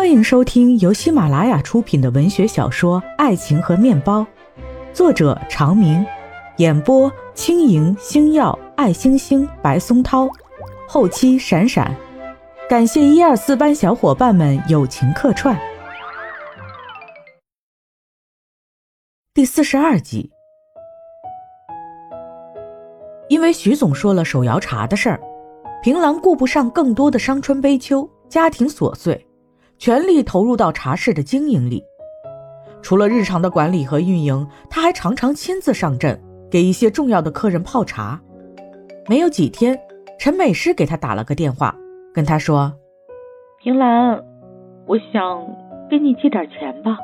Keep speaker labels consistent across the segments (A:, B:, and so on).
A: 欢迎收听由喜马拉雅出品的文学小说《爱情和面包》，作者长明，演播轻盈、星耀、爱星星、白松涛，后期闪闪，感谢一二四班小伙伴们友情客串。第四十二集，因为徐总说了手摇茶的事儿，平郎顾不上更多的伤春悲秋、家庭琐碎。全力投入到茶室的经营里，除了日常的管理和运营，他还常常亲自上阵，给一些重要的客人泡茶。没有几天，陈美诗给他打了个电话，跟他说：“
B: 平兰，我想给你借点钱吧。”“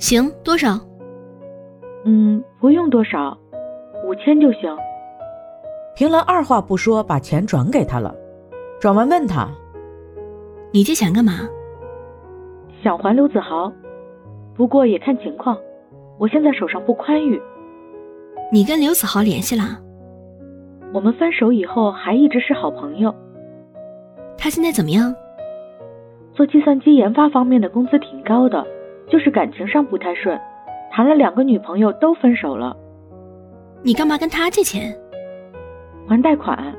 C: 行，多少？”“
B: 嗯，不用多少，五千就行。”
A: 平兰二话不说，把钱转给他了。转完问他：“
C: 你借钱干嘛？”
B: 想还刘子豪，不过也看情况。我现在手上不宽裕。
C: 你跟刘子豪联系了？
B: 我们分手以后还一直是好朋友。
C: 他现在怎么样？
B: 做计算机研发方面的工资挺高的，就是感情上不太顺，谈了两个女朋友都分手了。
C: 你干嘛跟他借钱？
B: 还贷款。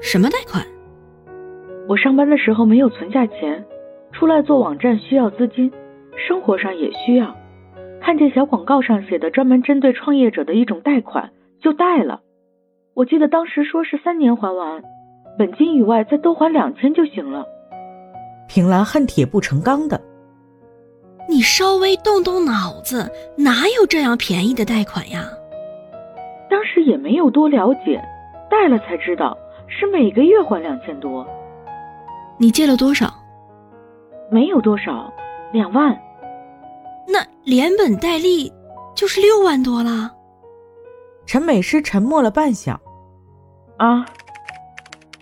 C: 什么贷款？
B: 我上班的时候没有存下钱。出来做网站需要资金，生活上也需要。看见小广告上写的专门针对创业者的一种贷款，就贷了。我记得当时说是三年还完，本金以外再多还两千就行了。
A: 平兰恨铁不成钢的，
C: 你稍微动动脑子，哪有这样便宜的贷款呀？
B: 当时也没有多了解，贷了才知道是每个月还两千多。
C: 你借了多少？
B: 没有多少，两万，
C: 那连本带利就是六万多了。
A: 陈美诗沉默了半晌，
B: 啊，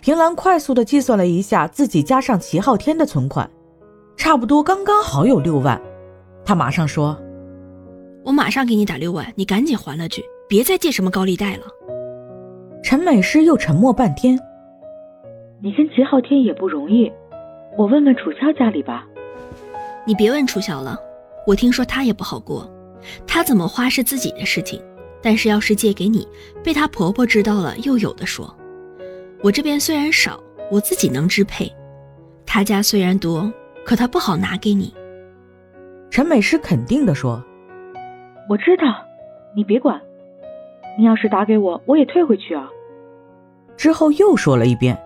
A: 平兰快速的计算了一下自己加上齐昊天的存款，差不多刚刚好有六万。他马上说：“
C: 我马上给你打六万，你赶紧还了去，别再借什么高利贷了。”
A: 陈美诗又沉默半天，
B: 你跟齐昊天也不容易。我问问楚萧家里吧。
C: 你别问楚萧了，我听说他也不好过。他怎么花是自己的事情，但是要是借给你，被她婆婆知道了又有的说。我这边虽然少，我自己能支配。他家虽然多，可他不好拿给你。
A: 陈美诗肯定的说：“
B: 我知道，你别管。你要是打给我，我也退回去啊。”
A: 之后又说了一遍：“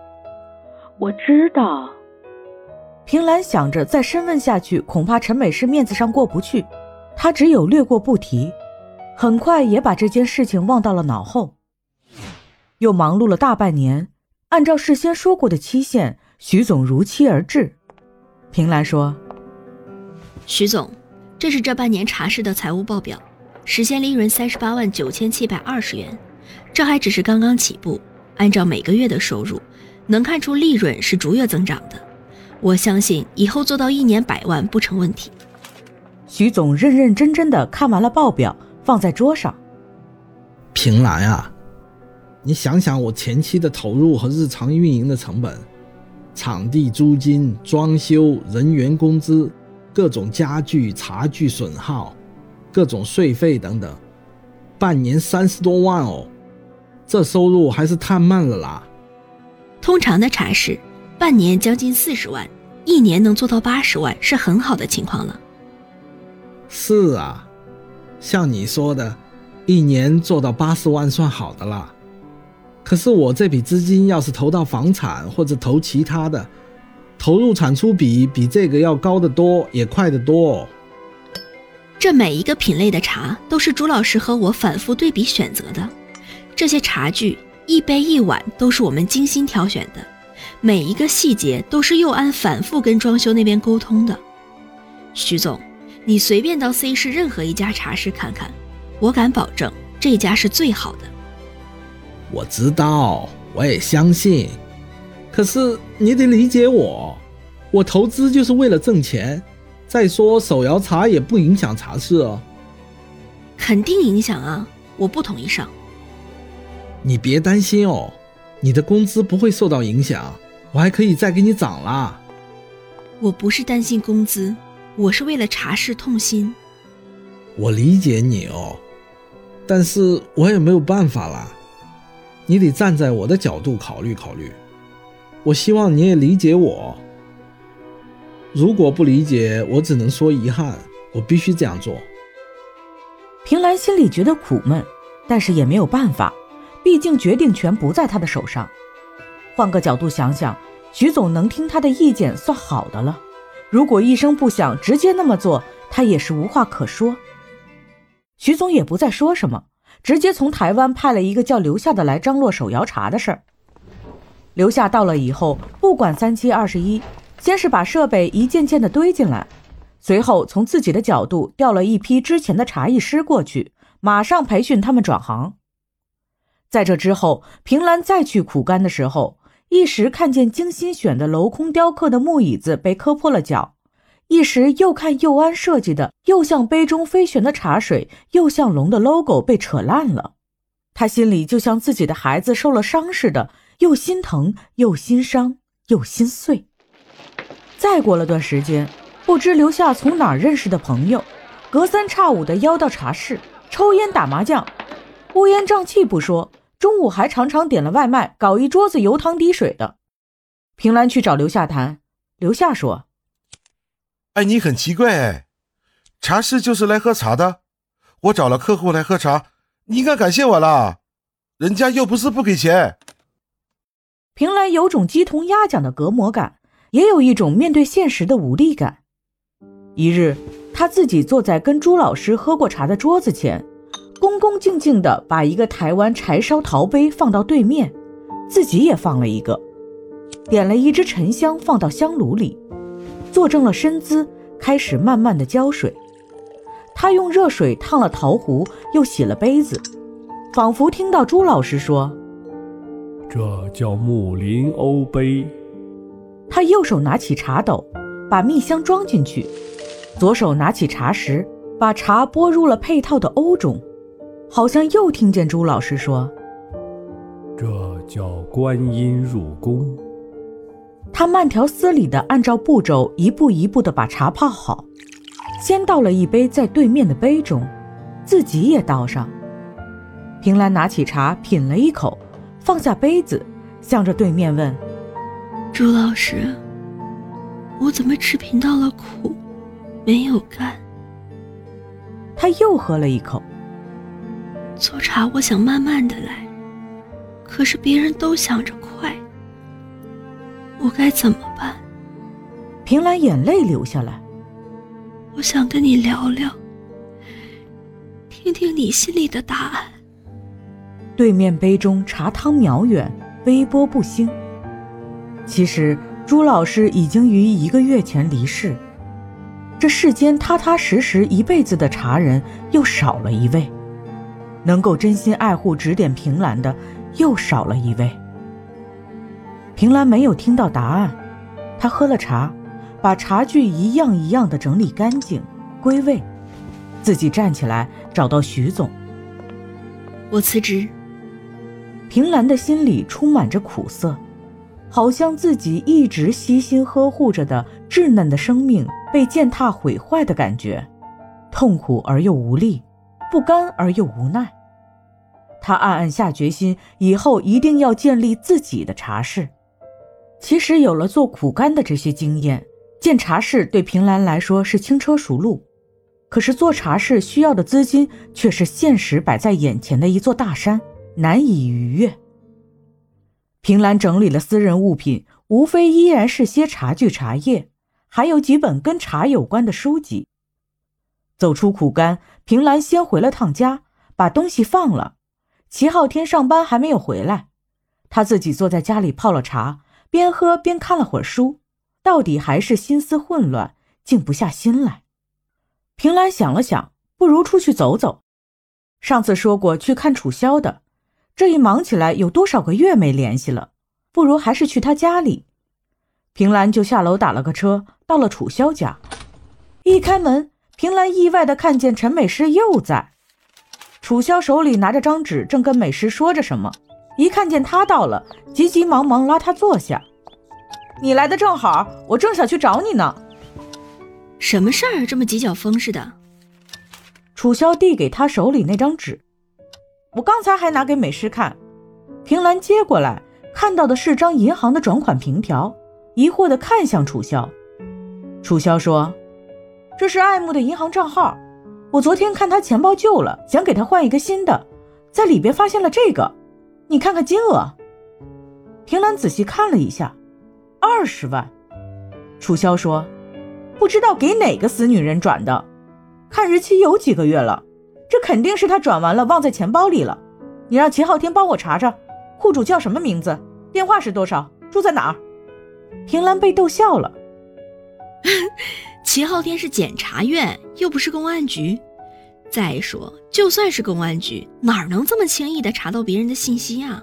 B: 我知道。”
A: 平兰想着再深问下去，恐怕陈美诗面子上过不去，她只有略过不提，很快也把这件事情忘到了脑后。又忙碌了大半年，按照事先说过的期限，徐总如期而至。平兰说：“
C: 徐总，这是这半年茶室的财务报表，实现利润三十八万九千七百二十元，这还只是刚刚起步，按照每个月的收入，能看出利润是逐月增长的。”我相信以后做到一年百万不成问题。
A: 徐总认认真真的看完了报表，放在桌上。
D: 平兰啊，你想想我前期的投入和日常运营的成本，场地租金、装修、人员工资、各种家具、茶具损耗、各种税费等等，半年三十多万哦，这收入还是太慢了啦。
C: 通常的茶室。半年将近四十万，一年能做到八十万是很好的情况了。
D: 是啊，像你说的，一年做到八十万算好的啦。可是我这笔资金要是投到房产或者投其他的，投入产出比比这个要高得多，也快得多。
C: 这每一个品类的茶都是朱老师和我反复对比选择的，这些茶具一杯一碗都是我们精心挑选的。每一个细节都是佑安反复跟装修那边沟通的。徐总，你随便到 C 市任何一家茶室看看，我敢保证这家是最好的。
D: 我知道，我也相信。可是你得理解我，我投资就是为了挣钱。再说手摇茶也不影响茶室哦。
C: 肯定影响啊！我不同意上。
D: 你别担心哦，你的工资不会受到影响。我还可以再给你涨啦。
C: 我不是担心工资，我是为了茶室痛心。
D: 我理解你哦，但是我也没有办法啦。你得站在我的角度考虑考虑。我希望你也理解我。如果不理解，我只能说遗憾，我必须这样做。
A: 平兰心里觉得苦闷，但是也没有办法，毕竟决定权不在他的手上。换个角度想想，徐总能听他的意见算好的了。如果一声不响直接那么做，他也是无话可说。徐总也不再说什么，直接从台湾派了一个叫刘夏的来张罗手摇茶的事儿。刘夏到了以后，不管三七二十一，先是把设备一件件的堆进来，随后从自己的角度调了一批之前的茶艺师过去，马上培训他们转行。在这之后，平兰再去苦干的时候，一时看见精心选的镂空雕刻的木椅子被磕破了脚。一时又看佑安设计的又像杯中飞旋的茶水，又像龙的 logo 被扯烂了，他心里就像自己的孩子受了伤似的，又心疼又心伤又心碎。再过了段时间，不知留下从哪儿认识的朋友，隔三差五的邀到茶室抽烟打麻将，乌烟瘴气不说，中午还常常点了外卖，搞一桌子油汤滴水的。平兰去找刘夏谈，刘夏说。
E: 哎，你很奇怪哎，茶室就是来喝茶的。我找了客户来喝茶，你应该感谢我啦，人家又不是不给钱。
A: 平兰有种鸡同鸭讲的隔膜感，也有一种面对现实的无力感。一日，他自己坐在跟朱老师喝过茶的桌子前，恭恭敬敬地把一个台湾柴烧陶杯放到对面，自己也放了一个，点了一支沉香放到香炉里。坐正了身姿，开始慢慢的浇水。他用热水烫了陶壶，又洗了杯子，仿佛听到朱老师说：“
F: 这叫木林瓯杯。”
A: 他右手拿起茶斗，把蜜香装进去，左手拿起茶匙，把茶拨入了配套的瓯中，好像又听见朱老师说：“
F: 这叫观音入宫。”
A: 他慢条斯理地按照步骤一步一步地把茶泡好，先倒了一杯在对面的杯中，自己也倒上。平兰拿起茶品了一口，放下杯子，向着对面问：“
C: 朱老师，我怎么只品到了苦，没有甘？”
A: 他又喝了一口。
C: 做茶我想慢慢的来，可是别人都想着快。我该怎么办？
A: 平兰眼泪流下来。
C: 我想跟你聊聊，听听你心里的答案。
A: 对面杯中茶汤渺远，微波不兴。其实朱老师已经于一个月前离世，这世间踏踏实实一辈子的茶人又少了一位，能够真心爱护指点平兰的又少了一位。平兰没有听到答案，她喝了茶，把茶具一样一样的整理干净，归位，自己站起来找到徐总。
C: 我辞职。
A: 平兰的心里充满着苦涩，好像自己一直悉心呵护着的稚嫩的生命被践踏毁坏的感觉，痛苦而又无力，不甘而又无奈。他暗暗下决心，以后一定要建立自己的茶室。其实有了做苦干的这些经验，建茶室对平兰来说是轻车熟路。可是做茶室需要的资金却是现实摆在眼前的一座大山，难以逾越。平兰整理了私人物品，无非依然是些茶具、茶叶，还有几本跟茶有关的书籍。走出苦干，平兰先回了趟家，把东西放了。齐昊天上班还没有回来，他自己坐在家里泡了茶。边喝边看了会儿书，到底还是心思混乱，静不下心来。平兰想了想，不如出去走走。上次说过去看楚萧的，这一忙起来，有多少个月没联系了？不如还是去他家里。平兰就下楼打了个车，到了楚萧家。一开门，平兰意外的看见陈美诗又在。楚萧手里拿着张纸，正跟美诗说着什么。一看见他到了，急急忙忙拉他坐下。你来的正好，我正想去找你呢。
C: 什么事儿这么急脚风似的？
A: 楚萧递给他手里那张纸，我刚才还拿给美诗看。平兰接过来，看到的是张银行的转款凭条，疑惑地看向楚萧。楚萧说：“这是爱慕的银行账号，我昨天看他钱包旧了，想给他换一个新的，在里边发现了这个，你看看金额。”平兰仔细看了一下，二十万。楚萧说：“不知道给哪个死女人转的，看日期有几个月了，这肯定是他转完了忘在钱包里了。你让秦昊天帮我查查，户主叫什么名字，电话是多少，住在哪儿？”平兰被逗笑了。
C: 秦昊天是检察院，又不是公安局。再说，就算是公安局，哪能这么轻易的查到别人的信息啊？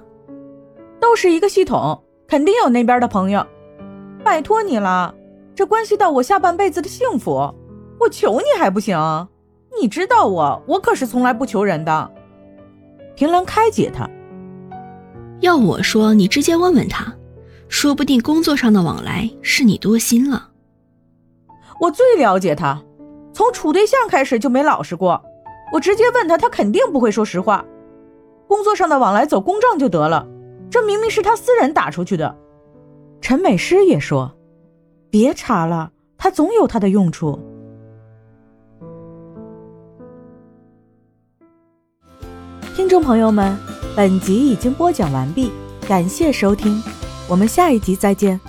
A: 都是一个系统，肯定有那边的朋友。拜托你了，这关系到我下半辈子的幸福，我求你还不行？你知道我，我可是从来不求人的。平兰开解他，
C: 要我说，你直接问问他，说不定工作上的往来是你多心了。
A: 我最了解他，从处对象开始就没老实过。我直接问他，他肯定不会说实话。工作上的往来走公证就得了。这明明是他私人打出去的。陈美诗也说：“别查了，他总有他的用处。”听众朋友们，本集已经播讲完毕，感谢收听，我们下一集再见。